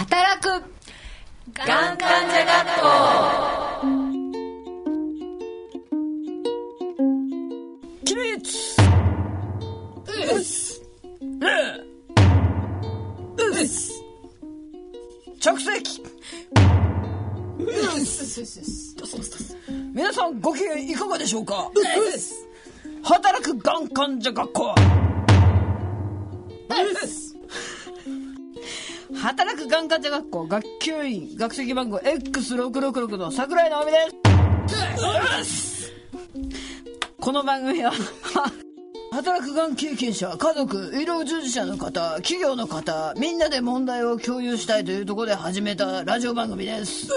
働く。がん患者学校起立うっすうっす着席。皆さんご機嫌いかがでしょうか？働くがん患者学校働くがん患者学校学級委員学籍番号 X666 の桜井直美です。この番組は 働くがん経験者家族医療従事者の方企業の方みんなで問題を共有したいというところで始めたラジオ番組です。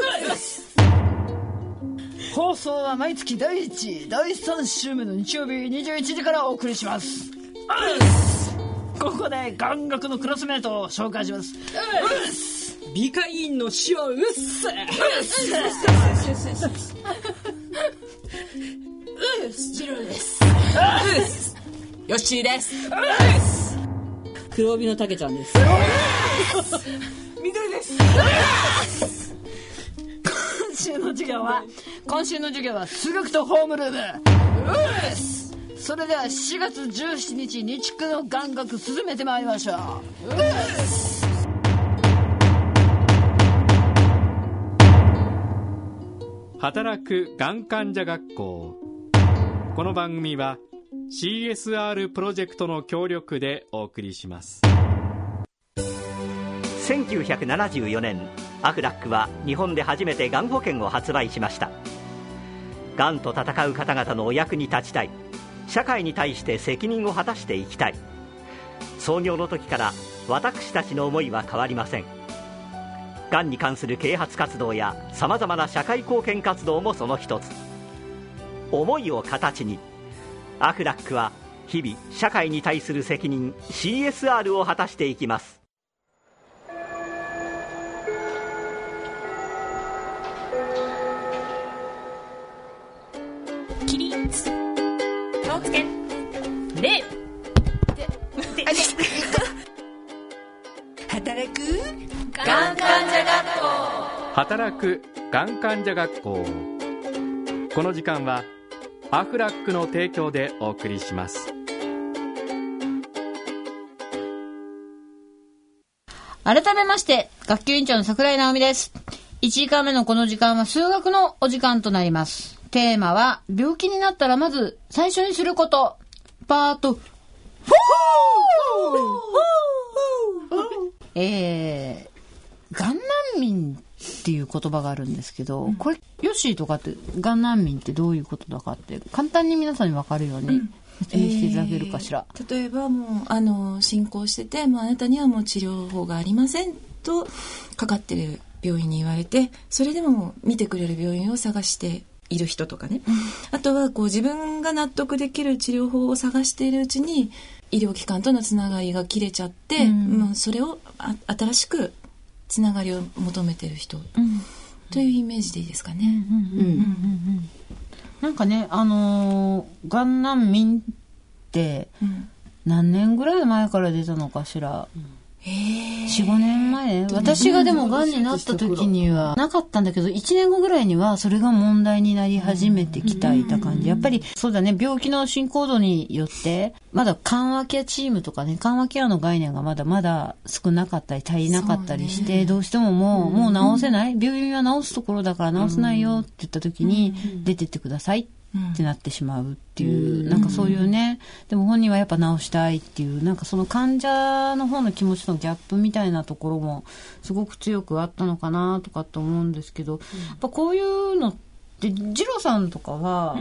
放送は毎月第1第3週目の日曜日21時からお送りします。ここで眼学のクラスメートを紹介します。美化委員の死はうっす。ジローです。よっしーです。黒帯のたけちゃんです。緑です。今週の授業は今週の授業は数学とホームルームそれでは4月17日日区の眼学進めてまいりましょう。働くがん患者学校。この番組は CSR プロジェクトの協力でお送りします。1974年アフラックは日本で初めてがん保険を発売しました。がんと闘う方々のお役に立ちたい社会に対して責任を果たしていきたい。創業の時から私たちの思いは変わりません。がんに関する啓発活動やさまざまな社会貢献活動もその一つ。思いを形にアフラックは日々社会に対する責任 CSR を果たしていきます。け。礼働く？がん患者学校働くがん患者学校この時間はアフラックの提供でお送りします。改めまして、学級委員長の桜井直美です。1時間目のこの時間は数学のお時間となります。テーマは、病気になったらまず最初にすること。パート、えー、がん難民っていう。言葉があるんですけど、これ、ヨッシーとかって、がん難民ってどう。いう。ことだかって、簡単に皆さんにわかるよう。に説明していただけるかしら。えー例えばもう。あの進行しててもう。あなたにはもう。治療法がありませんとかかってる病院に言われてそれでも見てくれる病院を探している人とかね、あとはこう自分が納得できる治療法を探しているうちに医療機関とのつながりが切れちゃって、まあ、それをあ新しくつながりを求めてる人、というイメージでいいですかね。なんかね、あのー、がん難民ってうん。何年ぐらい前から出たのかしら。へー4、5年前？私がでもがんになった時にはなかったんだけど、1年後ぐらいにはそれが問題になり始めてきたいた感じ。やっぱりそうだね、病気の進行度によって、まだ緩和ケアチームとかね、緩和ケアの概念がまだまだ少なかったり足りなかったりして、どうしてももう、もう治せない。病院は治すところだから治せないよって言った時に、出てってくださいってなってしまうっていう、なんかそういうね、でも本人はやっぱ治したいっていう、なんかその患者の方の気持ちのギャップみたいなところもすごく強くあったのかなとかって思うんですけど、やっぱこういうのって、ジロさんとかは、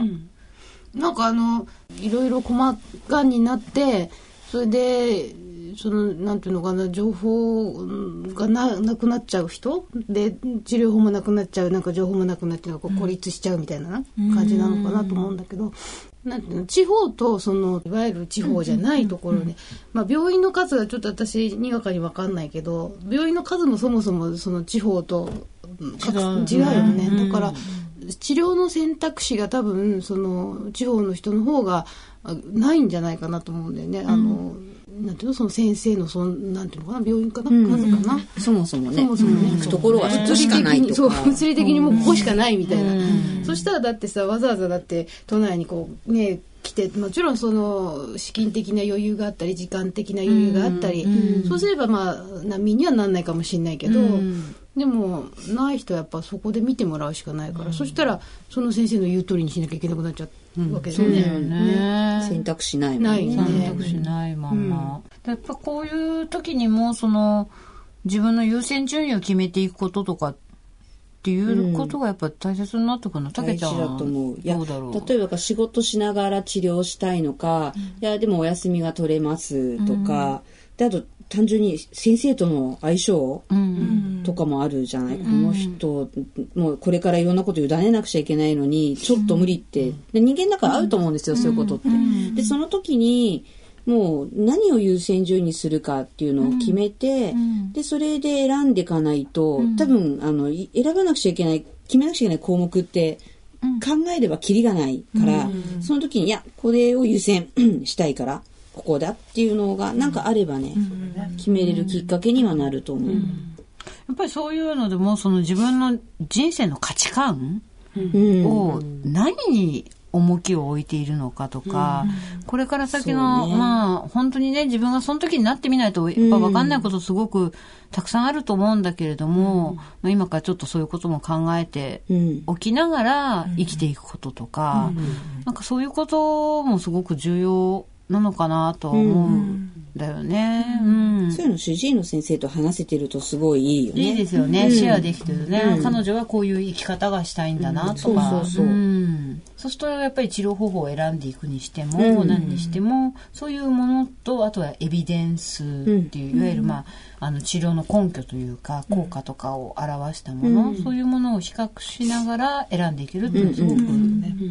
なんかあの、いろいろ困がんになって、それで、その、なんていうのかな、情報がななくなっちゃう人？で、治療法もなくなっちゃう、なんか情報もなくなって、なんか孤立しちゃうみたいなな感じなのかなと思うんだけど、なんていうの、地方と、その、いわゆる地方じゃないところで、まあ、病院の数がちょっと私、にわかにわかんないけど、病院の数もそもそも、その地方と、各違う。よね。だから、治療の選択肢が多分その地方の人の方があないんじゃないかなと思うんだよね。あのなんていうのその先生のそんなんていうのかな病院かな、うん数かな、そもそもね。そもそもね。行くところはそこしかないとそうか物理的にもうここしかないみたいな、うん。そしたらだってさわざわざだって都内にこうね来てもちろんその資金的な余裕があったり時間的な余裕があったり、そうすればまあ難民にはなんないかもしれないけど、うん。でもない人はやっぱそこで見てもらうしかないから、そしたらその先生の言う通りにしなきゃいけなくなっちゃうわけだよね。そうだよね。選択肢ないもんね。選択肢ないまん。ま、やっぱこういう時にもその自分の優先順位を決めていくこととかっていうことがやっぱ大切になってくるの？たけちゃん。だと思う。いや、どうだろう？例えば仕事しながら治療したいのか、いや、でもお休みが取れますとか、で、あと単純に先生との相性うん。とかもあるじゃない、この人、もうこれからいろんなこと委ねなくちゃいけないのに、ちょっと無理って、で人間だからあると思うんですよ、そういうことって。で、その時に、もう何を優先順位にするかっていうのを決めて、で、それで選んでいかないと、多分、あの、い選ばなくちゃいけない、決めなくちゃいけない項目って、考えればキリがないから、その時に、いや、これを優先したいから、ここだっていうのが、なんかあればね、決めれるきっかけにはなると思う。やっぱりそういうのでもその自分の人生の価値観うん。を何に重きを置いているのかとか、これから先の、ね。まあ本当にね自分がその時になってみないとやっぱ分かんないことすごくたくさんあると思うんだけれども、まあ、今からちょっとそういうことも考えてうん。おきながら生きていくこととか、なんかそういうこともすごく重要なのかなとは思うんだよね。うん。そういうの主治医の先生と話せてるとすごいいいよね。いいですよね、うん。シェアできてるね、うん。彼女はこういう生き方がしたいんだなとか、そうそうそうんそうするとやっぱり治療方法を選んでいくにしても、うん。何にしてもそういうものとあとはエビデンスっていう、いわゆる、まあ、あの治療の根拠というか効果とかを表したもの、そういうものを比較しながら選んでいけるっていうのはすごく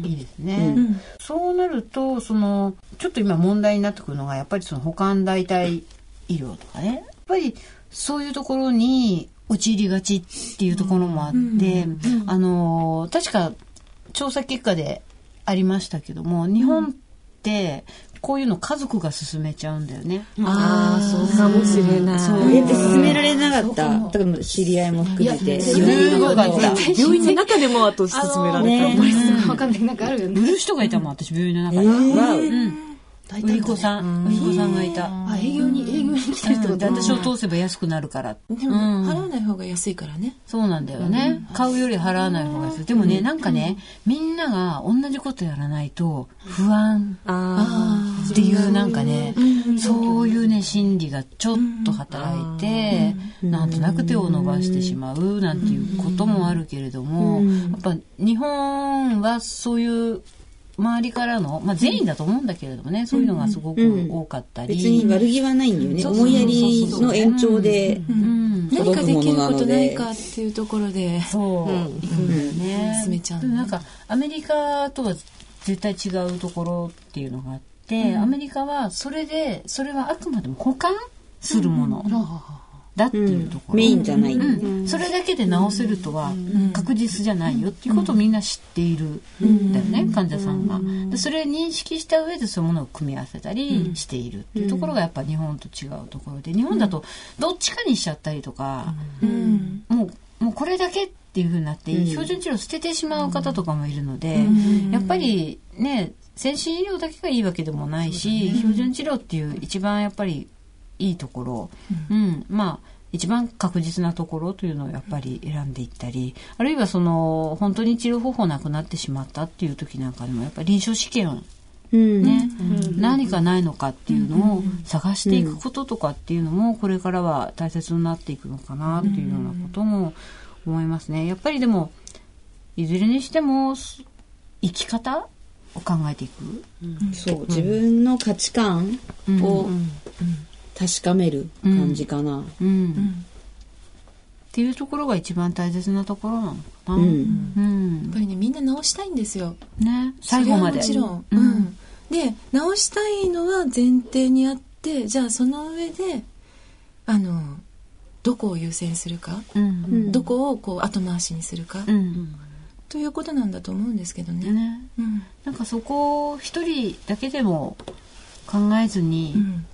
いいですね。そうなるとそのちょっと今問題になってくるのがやっぱりその保管代替医療とかね。やっぱりそういうところに陥りがちっていうところもあって、あの確か調査結果でありましたけども日本ってこういうの家族が進めちゃうんだよね。ああそうかもしれない。え、で、進められなかった？だから知り合いも含めて。すごかった。病院の中でもあと進められた、ね、わかんない。なんかあるよね。売る人がいたもん、私病院の中に。わお大売り子さん、売り子さんがいた。あ営業に営業に来てるってことで私を通せば安くなるから。でも払わない方が安いからね。そうなんだよね。買うより払わない方が安い。でもね、なんかね、みんなが同じことやらないと不安。っていうなんかね、そういうね、心理がちょっと働いて、なんとなく手を伸ばしてしまうなんていうこともあるけれども、やっぱ日本はそういう周りからの、まあ全員だと思うんだけれどもね、そういうのがすごく多かったり。別に悪気はないんだよね。思いやりの延長で。うん。何かできることないかっていうところで。そう、行くん。だよね。進めちゃう。なんかアメリカとは絶対違うところっていうのがあって、アメリカはそれでそれはあくまでも保管するものだっていうところ。メインじゃない。うん。それだけで治せるとは確実じゃないよっていうことをみんな知っているんだよね、患者さんが。でそれを認識した上でそういうものを組み合わせたりしているっていうところがやっぱ日本と違うところで日本だとどっちかにしちゃったりとか、もうもうこれだけっていうふうになって、標準治療を捨ててしまう方とかもいるので、やっぱりね先進医療だけがいいわけでもないし、標準治療っていう一番やっぱりいいところ、うん。まあ一番確実なところというのをやっぱり選んでいったりあるいはその本当に治療方法なくなってしまったっていう時なんかでもやっぱり臨床試験。ね、何かないのかっていうのを探していくこととかっていうのもこれからは大切になっていくのかなっていうようなことも思いますね。やっぱりでもいずれにしてもす生き方を考えていく。そう、自分の価値観を確かめる感じかな。うん。っていうところが一番大切なところなのかな。うん。うん。やっぱりねみんな直したいんですよ。ね、最後まで。もちうろん、うん。ん、で直したいのは前提にあってじゃあその上であのどこを優先するか、うん。どこをこう後回しにするか、うん。ということなんだと思うんですけどね。ね、うん。なんかそこを一人だけでも考えずに、うん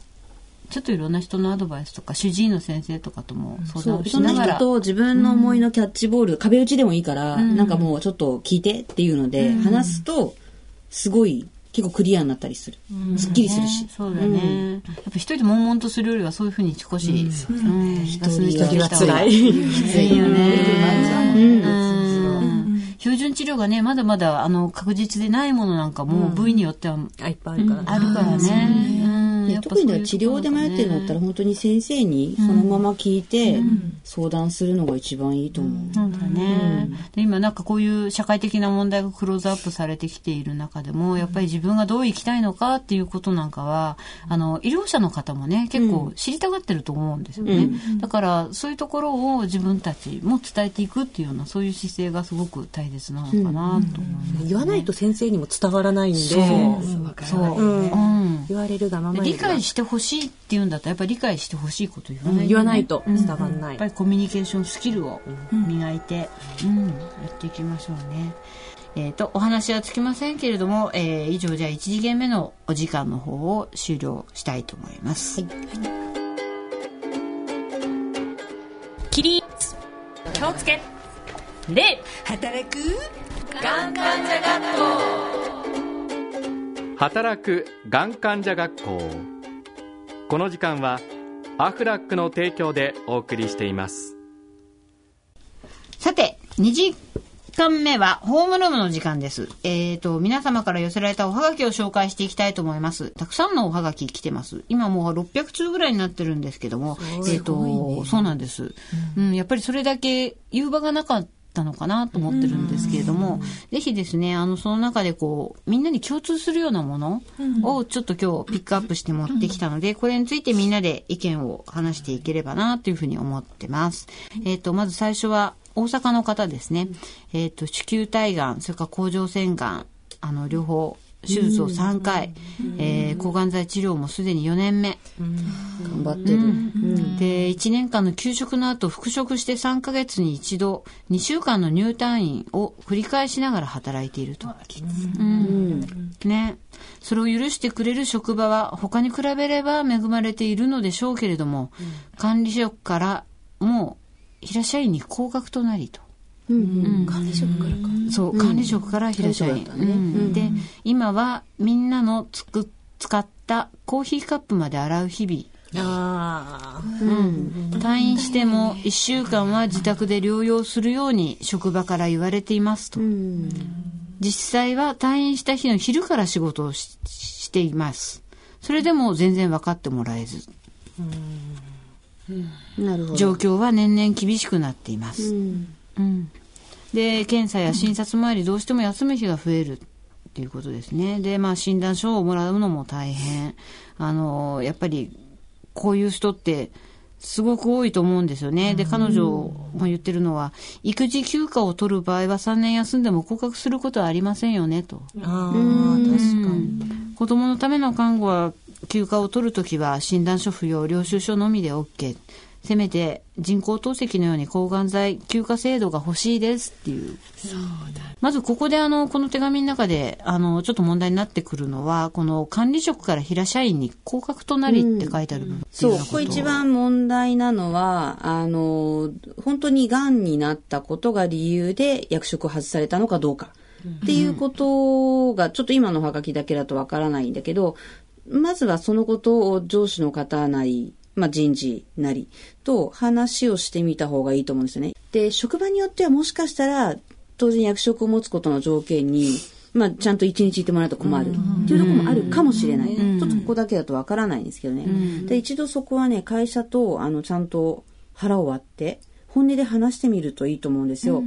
ちょっといろんな人のアドバイスとか主治医の先生とかとも相談しながら。人と自分の思いのキャッチボール、壁打ちでもいいから、ん。なんかもうちょっと聞いてっていうので、話すと、すごい結構クリアになったりする。すっきりするし。ね。そうだね、やっぱ一人で悶々とするよりはそういうふうに少し、うん。一人は辛い。きつい。よね、うん。うん。標準治療がねまだまだあの確実でないものなんかも部位によってはあいっぱいあるから。ね。あるからね、うんでやっぱ特に治療で迷ってるんだったら本当に先生にそのまま聞いて相談するのが一番いいと思う。そうだね、で今なんかこういう社会的な問題がクローズアップされてきている中でもやっぱり自分がどう生きたいのかっていうことなんかはあの医療者の方もね結構知りたがってると思うんですよね、だからそういうところを自分たちも伝えていくっていうようなそういう姿勢がすごく大切なのかなと思います、言わないと先生にも伝わらないんで、そう。そう、うん言われるがままに理解してほしいっていうんだったらやっぱり理解してほしいこと言わないとね、言わないと伝わらない。やっぱ。りコミュニケーションスキルを磨いて、うんやっていきましょうね。えー、とお話はつきませんけれども、えー以上じゃあ1次元目のお時間の方を終了したいと思います。起立気をつけ。礼働く。がん患者学校働くがん患者学校この時間はアフラックの提供でお送りしていますさて、2時間目はホームルームの時間です。えっ、と、皆様から寄せられたおはがきを紹介していきたいと思います。たくさんのおはがき来てます。今もう600通ぐらいになってるんですけども、えっ、と、そうなんです、うん。やっぱりそれだけ言う場がなかったのかなと思ってるんですけれども、ぜひですね、あの、その中でこう、みんなに共通するようなものをちょっと今日ピックアップして持ってきたので、これについてみんなで意見を話していければなというふうに思ってます。えっ、と、まず最初は、大阪の方ですね。えっ、と、子宮体がん、それから甲状腺がん、あの、両方、手術を3回、えー抗がん剤治療もすでに4年目。頑張ってる。で、1年間の休職の後、復職して3ヶ月に一度、2週間の入退院を繰り返しながら働いていると。うんね。それを許してくれる職場は他に比べれば恵まれているのでしょうけれども、管理職からもう平社員に降格となりと。管理職からか。そう、管理職から平社員。うんで、今はみんなのつく使ったコーヒーカップまで洗う日々。ああ。退院しても1週間は自宅で療養するように職場から言われていますと。実際は退院した日の昼から仕事をししています。それでも全然分かってもらえず。状況は年々厳しくなっています。うんうん、で検査や診察もありどうしても休む日が増えるっていうことですねでまあ診断書をもらうのも大変あのやっぱりこういう人ってすごく多いと思うんですよね。で、彼女も言ってるのは、育児休暇を取る場合は3年休んでも降格することはありませんよね、と。ああ、確かに。子供のための看護は休暇を取るときは診断書不要、領収書のみで OK。せめて人工透析のように抗がん剤休暇制度が欲しいですっていう。まずここであの、この手紙の中で、あの、ちょっと問題になってくるのは、この管理職から平社員に降格となりって書いてある部分うそうここ一番問題なのは、あの、本当に癌になったことが理由で役職を外されたのかどうか。っていうことが、ちょっと今のハガキだけだとわからないんだけど、まずはそのことを上司の方なり、まあ、人事なりと話をしてみた方がいいと思うんですよね。で、職場によってはもしかしたら、当然役職を持つことの条件に、まあ、ちゃんと一日いてもらうと困るっていうところもあるかもしれない。ちょっとここだけだとわからないんですけどね。で、一度そこはね、会社と、あの、ちゃんと腹を割って、本音で話してみるといいと思うんですよ。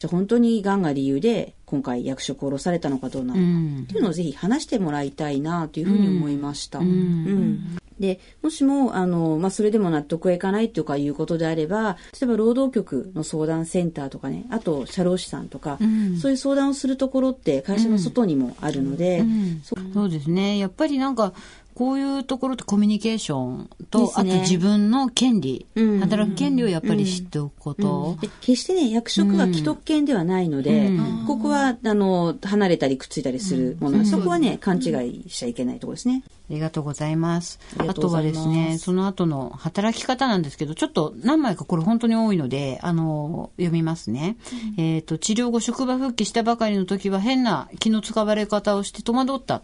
じゃあ本当に癌が理由で今回役職を下ろされたのかどうなのか、うんっていうのをぜひ話してもらいたいなというふうに思いました。うんで、もしも、あの、まあ、それでも納得がいかないとかいうことであれば、例えば労働局の相談センターとかね、あと社労士さんとか、そういう相談をするところって会社の外にもあるので、そそうですね。やっぱりなんか、こういうところってコミュニケーションと、ね。あと自分の権利、うん。働く権利をやっぱり知っておくこと。で決してね、役職が既得権ではないので、ここは、あの、離れたりくっついたりするもの、そこはね、勘違いしちゃいけないところですね。ありがとうございます。あとはですね、その後の働き方なんですけど、ちょっと何枚かこれ本当に多いので、あの、読みますね。えっ、と、治療後職場復帰したばかりの時は変な気の使われ方をして戸惑った。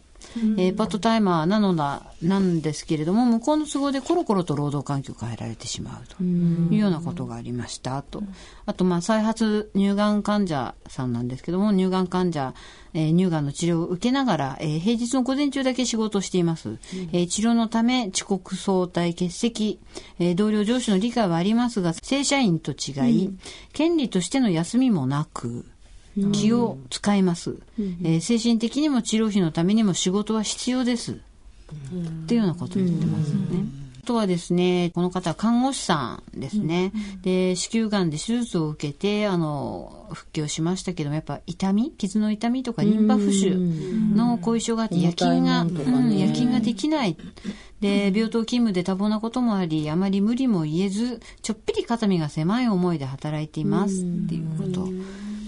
えーパートタイマーなのだ、なんですけれども、向こうの都合でコロコロと労働環境を変えられてしまうというようなことがありました。と。あと、まあ、再発乳がん患者さんなんですけども、乳がん患者、えー乳がんの治療を受けながら、えー平日の午前中だけ仕事をしています。えー治療のため遅刻早退欠席、えー同僚上司の理解はありますが、正社員と違い、権利としての休みもなく、気を使います、えー精神的にも治療費のためにも仕事は必要です。っていうようなことを言ってますよね。あとはですね、この方は看護師さんですね。で、子宮がんで手術を受けて、あの、復帰をしましたけども、やっぱ痛み傷の痛みとかリンパ浮腫の後遺症があって、夜勤が、うん夜勤ができない。で、病棟勤務で多忙なこともあり、あまり無理も言えず、ちょっぴり肩身が狭い思いで働いていますっていうこと。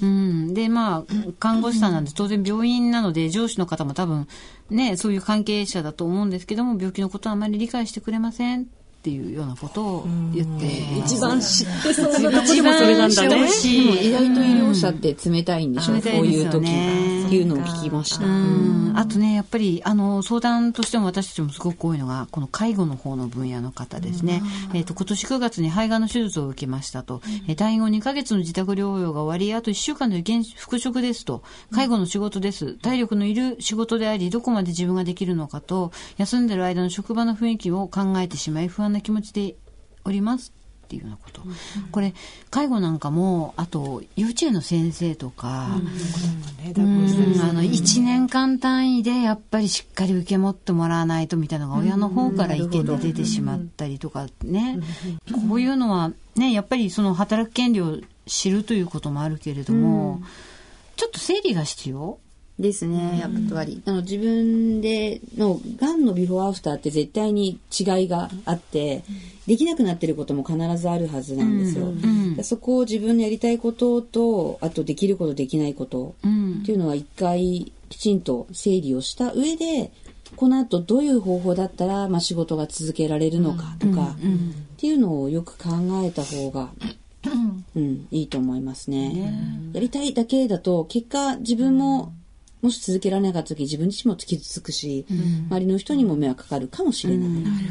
うん、で、まあ、看護師さんなんで、当然病院なので、上司の方も多分、ね、そういう関係者だと思うんですけども、病気のことはあまり理解してくれませんっていうようなことを言って、一番知ってそうなとこでもそれなんだね。意外と医療者って冷たいんでしょ？う、冷たこいういう時ねっていうのを聞きました。うんあとね、やっぱり、あの、相談としても私たちもすごく多いのが、この介護の方の分野の方ですね。えっ、と、今年9月に肺がんの手術を受けましたと。えー退院後2ヶ月の自宅療養が終わり、あと1週間で現復職ですと。介護の仕事です。体力のいる仕事であり、どこまで自分ができるのかと、休んでる間の職場の雰囲気を考えてしまい、不安な気持ちでおります。っていうようなこと。これ、介護なんかも、あと、幼稚園の先生とか、うん。あの1年間単位でやっぱりしっかり受け持ってもらわないとみたいなのが親の方から意見で出てしまったりとかね、こういうのはねやっぱりその働く権利を知るということもあるけれども、ちょっと整理が必要ですね、やっぱり。あの、自分での、がんのビフォーアフターって絶対に違いがあって、できなくなってることも必ずあるはずなんですよ。でそこを自分のやりたいことと、あとできることできないことうん。っていうのは一回きちんと整理をした上で、この後どういう方法だったら、まあ、仕事が続けられるのかとか、っていうのをよく考えた方が、うん、いいと思いますね。やりたいだけだと、結果自分も、もし続けられなかった時自分自身も傷つくし、周りの人にも迷惑かかるかもしれない。なる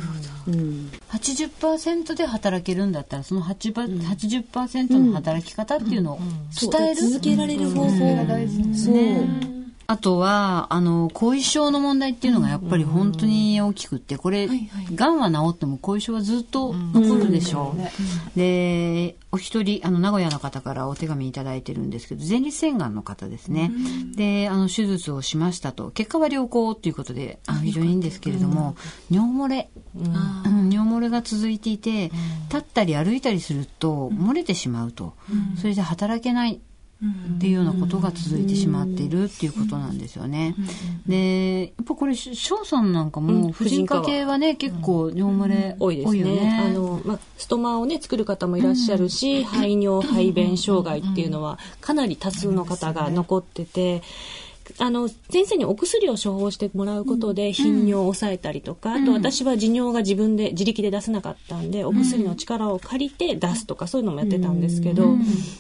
ほど。うん。80%で働けるんだったらその8パ80%の働き方っていうのを伝える、続けられる方法が大事ですね。あとは、あの、後遺症の問題っていうのがやっぱり本当に大きくって、これ、がんは治っても後遺症はずっと残るでしょう。で、お一人、あの、名古屋の方からお手紙いただいてるんですけど、前立腺がんの方ですね。で、あの、手術をしましたと。結果は良好ということで、あの非常にいいんですけれども、尿漏れ、うん、尿漏れが続いていて、立ったり歩いたりすると漏れてしまうと。それで働けない。っていうようなことが続いてしまっているっていうことなんですよね。で、やっぱこれ、翔さんなんかも、婦人科系はね、結構尿漏れ多いですね。よね。あの、まあ、ストマをね作る方もいらっしゃるし、排尿排便障害っていうのはかなり多数の方が残ってて。あの先生にお薬を処方してもらうことで頻尿を抑えたりとか、あと私は持尿が自分で自力で出せなかったんで、お薬の力を借りて出すとかそういうのもやってたんですけど、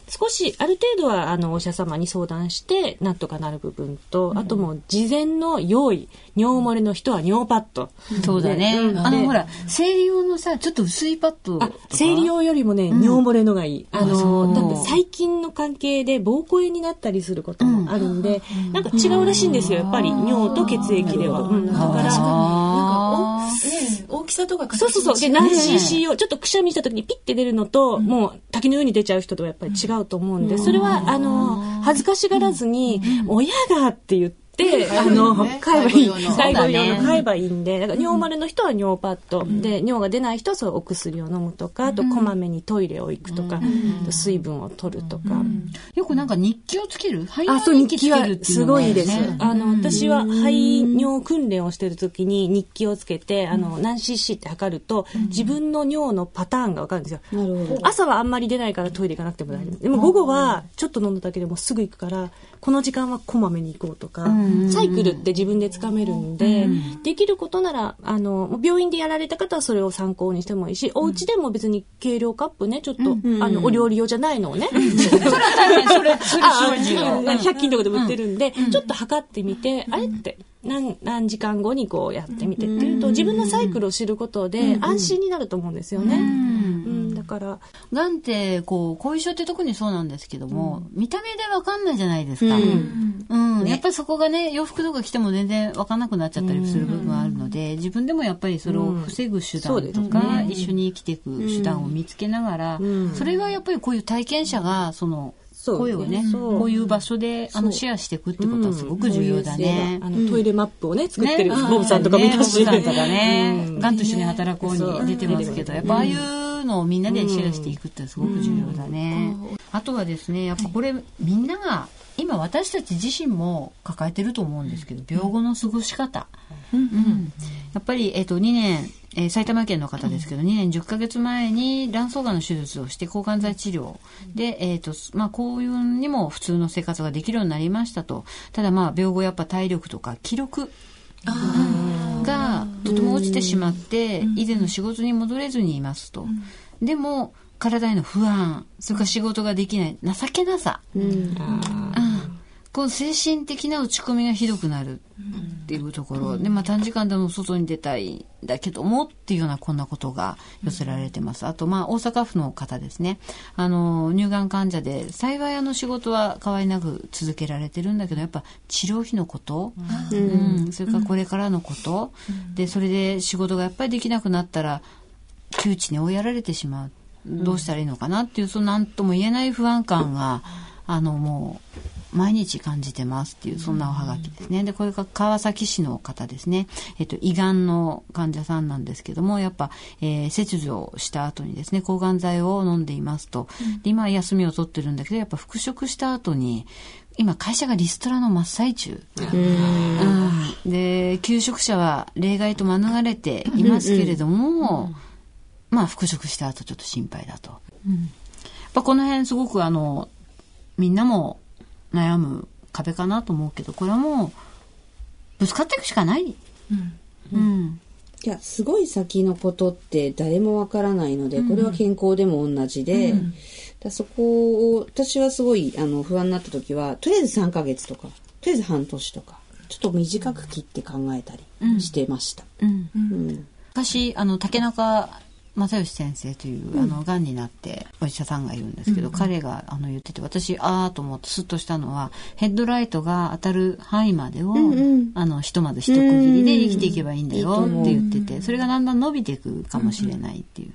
少しある程度はあのお医者様に相談してなんとかなる部分と、あともう事前の用意尿漏れの人は尿パッド、そうだね。うんであの、ほら、生理用のさ、ちょっと薄いパッド。生理用よりもね、尿漏れのがいい。あの、だって細菌の関係で膀胱炎になったりすることもあるんで、なんか違うらしいんですよ、やっぱり。尿と血液では。うん、だから、あね大きさとか形そうそうそう。で、何 cc を、ちょっとくしゃみした時にピッて出るのと、もう滝のように出ちゃう人とはやっぱり違うと思うんで、それは、あの、恥ずかしがらずに、親がって言って、あの、買えばいい。介護用の買えばいいんで、だから尿漏れの人は尿パッド、で、尿が出ない人はそうお薬を飲むとか、あとこまめにトイレを行くとか、水分を取るとか。よくなんか日記をつける？肺あ、そう、の日記はけるっていうすごいです。あの、私は排尿訓練をしてる時に日記をつけて、あの、何 cc って測ると、自分の尿のパターンがわかるんですよ。朝はあんまり出ないからトイレ行かなくても大丈夫。でも午後はちょっと飲んだだけでもすぐ行くから、この時間はこまめに行こうとか、サイクルって自分でつかめるんで、できることなら、あの、病院でやられた方はそれを参考にしてもいいし、お家でも別に計量カップね、ちょっと、あの、お料理用じゃないのをね。そ それ それあ正直よあ100均とかでも売ってるんで、ちょっと測ってみて、あれって何何時間後にこうやってみてっていうと、自分のサイクルを知ることで安心になると思うんですよね。から、がんってこう後遺症って特にそうなんですけども、見た目でわかんないじゃないですか、うん。やっぱりそこがね洋服とか着ても全然わかんなくなっちゃったりする部分はあるので、自分でもやっぱりそれを防ぐ手段とか、一緒に生きていく手段を見つけながら、それはやっぱりこういう体験者がその声をねこういう場所であのシェアしていくってことはすごく重要だね。あの、トイレマップをね、作ってるね。ボブさんとか見たし。ねボブさんとかね、うん。がん。と一緒に働こうに出てますけど、やっぱああいうのをみんなでシェアしていくってすごく重要だね。あとはですね、やっぱこれみんなが、今私たち自身も抱えてると思うんですけど、病後の過ごし方。うん。やっぱり、えっ、と、2年、えー埼玉県の方ですけど、2年10ヶ月前に卵巣がんの手術をして抗がん剤治療。で、えっ、と、まあ、こういうにも普通の生活ができるようになりましたと。ただまあ、病後やっぱ体力とか気力がとても落ちてしまって、以前の仕事に戻れずにいますと。でも、体への不安、それから仕事ができない、情けなさ。うんこう精神的な落ち込みがひどくなるっていうところで、まあ、短時間でも外に出たいんだけどもっていうようなこんなことが寄せられてます。あと、まあ、大阪府の方ですね。あの、乳がん患者で、幸いあの仕事は変わりなく続けられてるんだけど、やっぱ治療費のこと、うん、それからこれからのこと、で、それで仕事がやっぱりできなくなったら、窮地に追いやられてしまう。どうしたらいいのかなっていう、その何とも言えない不安感が、あの、もう、毎日感じてますっていう、そんなおはがきですね。で、これが川崎市の方ですね。えっと、胃がんの患者さんなんですけども、やっぱ、えー切除した後にですね、抗がん剤を飲んでいますと。で、今は休みを取ってるんだけど、やっぱ復職した後に、今会社がリストラの真っ最中。うんで、求職者は例外と免れていますけれども、まあ、復職した後ちょっと心配だと。やっぱこの辺すごくあの、みんなも悩む壁かなと思うけど、これはもう、ぶつかっていくしかない。うん。いや、すごい先のことって誰もわからないので、これは健康でも同じで、だそこを、私はすごいあの不安になった時は、とりあえず3ヶ月とか、とりあえず半年とか、ちょっと短く切って考えたりしてました。うん。うん昔、あの、竹中正義先生という、あの、癌になって、お医者さんがいるんですけど、彼が、あの、言ってて、私、あーと思ってスッとしたのは、ヘッドライトが当たる範囲までを、あの、ひとまず一区切りで生きていけばいいんだよって言ってて、それがだんだん伸びていくかもしれないっていう。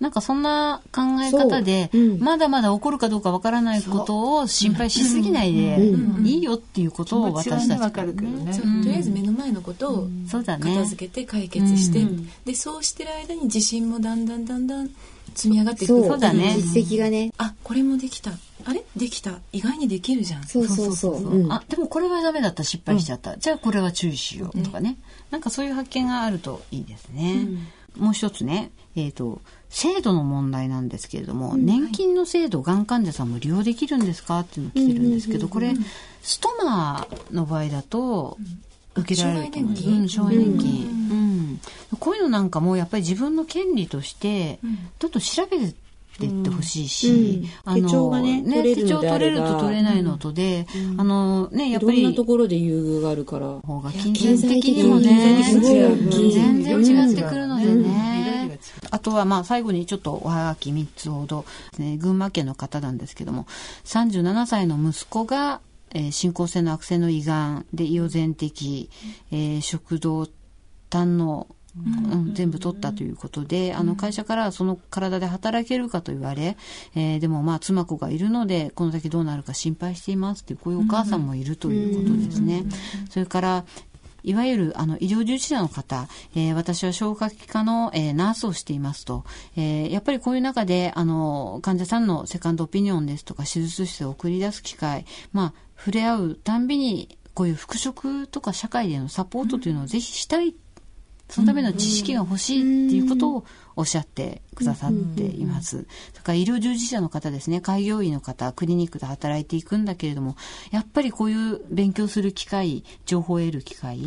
なんかそんな考え方で、まだまだ起こるかどうかわからないことを心配しすぎないで、いいよっていうことを私たちからね。そうとりあえず目の前のことをそうだね。片付けて解決して、でそうしてる間に自信もだんだんだんだん積み上がっていく。そう。だね。実績がね。あこれもできた。あれ？できた。意外にできるじゃん。そうそうそう。うん。あ、でもこれはダメだった、失敗しちゃった。じゃあこれは注意しようとかね。なんかそういう発見があるといいですね。もう一つね、えっ、と、制度の問題なんですけれども、年金の制度、がん患者さんも利用できるんですかっていうの来てるん。ですけど、これ、ストマの場合だと、受けられると思うん、障害年金。うん。こういうのなんかもやっぱり自分の権利として、ちょっと調べてってほしいし、うん手帳がね取れる手帳取れると取れないのとで、あのね、やっぱり、いろんなところで優遇があるから。方が金銭的にもね、全然違ってくるのでね。あとはまあ最後にちょっとおはがき3つほど、ね、群馬県の方なんですけども、37歳の息子が、えー進行性の悪性の胃がんで胃を全摘、えー食道胆のうん、全部取ったということで、あの会社からその体で働けるかと言われ、えーでもまあ妻子がいるので、この先どうなるか心配していますっていう、こういうお母さんもいるということですね。それから、いわゆるあの医療従事者の方、えー私は消化器科の、えーナースをしていますと、えーやっぱりこういう中であの患者さんのセカンドオピニオンですとか手術室を送り出す機会、まあ、触れ合うたんびにこういう復職とか社会でのサポートというのをぜひしたいそのための知識が欲しいっていうことをおっしゃってくださっています。それから医療従事者の方ですね、開業医の方、クリニックで働いていくんだけれども、やっぱりこういう勉強する機会、情報を得る機会、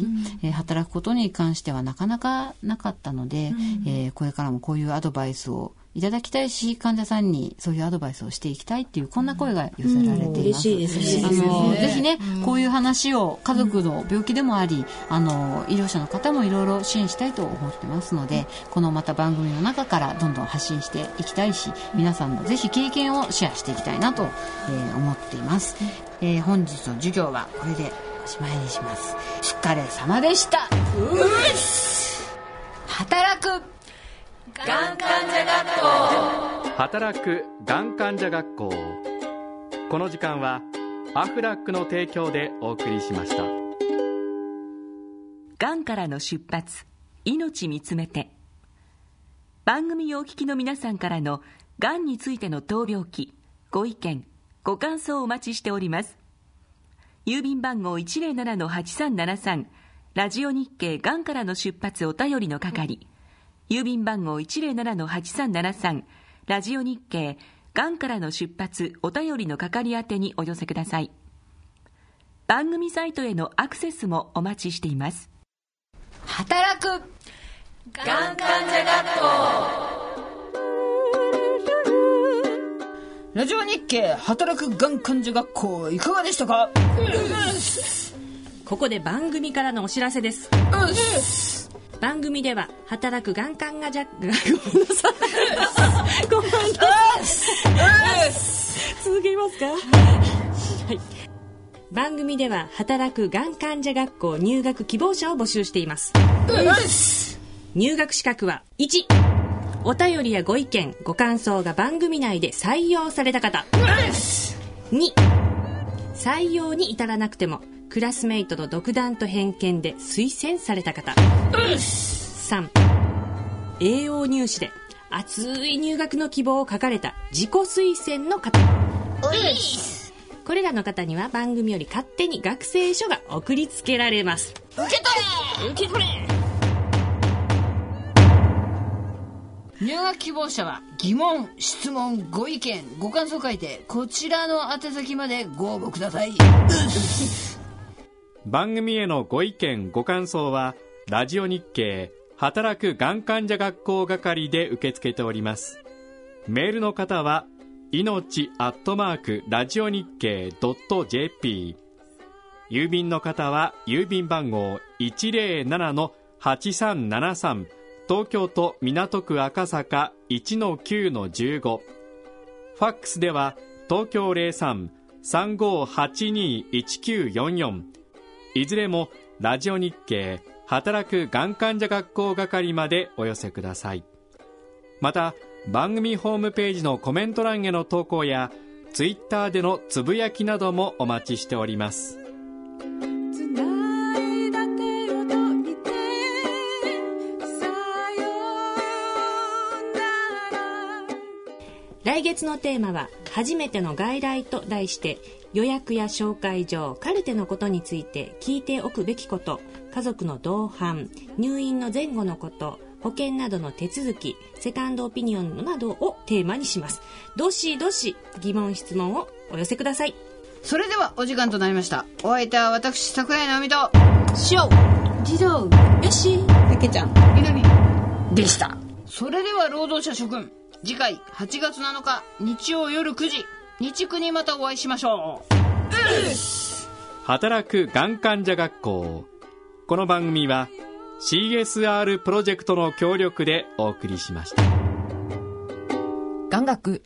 えー働くことに関してはなかなかなかったので、えーこれからもこういうアドバイスをいただきたいし、患者さんにそういうアドバイスをしていきたいっていう、こんな声が寄せられています。嬉しいですねあの、ぜひね、こういう話を家族の病気でもあり、あの、医療者の方もいろいろ支援したいと思ってますので、このまた番組の中からどんどん発信していきたいし、皆さんもぜひ経験をシェアしていきたいなと、えー思っています。えー本日の授業はこれでおしまいにします。お疲れ様でした。働く働くがん患者学校この時間はアフラックの提供でお送りしました。がんからの出発命見つめて。番組をお聞きの皆さんからのがんについての闘病記ご意見ご感想をお待ちしております。郵便番号107-8373ラジオ日経がんからの出発お便りの係郵便番号107-8373ラジオ日経がんからの出発お便りの係宛てにお寄せください。番組サイトへのアクセスもお待ちしています。働くラジオ日経働くがん患者学校いかがでしたか？ここで番組からのお知らせです。番組では働くがん患者ごめんなさい。ごめんなさい。続けますか？はい。番組では働くがん患者学校入学希望者を募集しています。入学資格は1お便りやご意見ご感想が番組内で採用された方2採用に至らなくてもクラスメイトの独断と偏見で推薦された方。3栄養入試で熱い入学の希望を書かれた自己推薦の方。これらの方には番組より勝手に学生証が送りつけられます。受け取れ。受け取れ。入学希望者は疑問質問ご意見ご感想書いてこちらの宛先までご応募ください。番組へのご意見ご感想はラジオ日経働くがん患者学校係で受け付けております。メールの方は命アットマークラジオ日経 .jp 郵便の方は郵便番号107-8373東京都港区赤坂1-9-15ファックスでは東京03-3582-1944いずれもラジオ日経働くがん患者学校係までお寄せください。また番組ホームページのコメント欄への投稿やツイッターでのつぶやきなどもお待ちしております。来月のテーマは「初めての外来」と題して予約や紹介状カルテのことについて聞いておくべきこと家族の同伴入院の前後のこと保険などの手続きセカンドオピニオンなどをテーマにします。どしどし疑問質問をお寄せください。それではお時間となりました。お相手は私桜井直美としょ児童よしたけちゃん南でした。それでは労働者諸君次回8月7日日曜夜9時日区にまたお会いしましょう。働くがん患者学校。この番組は CSR プロジェクトの協力でお送りしました。眼学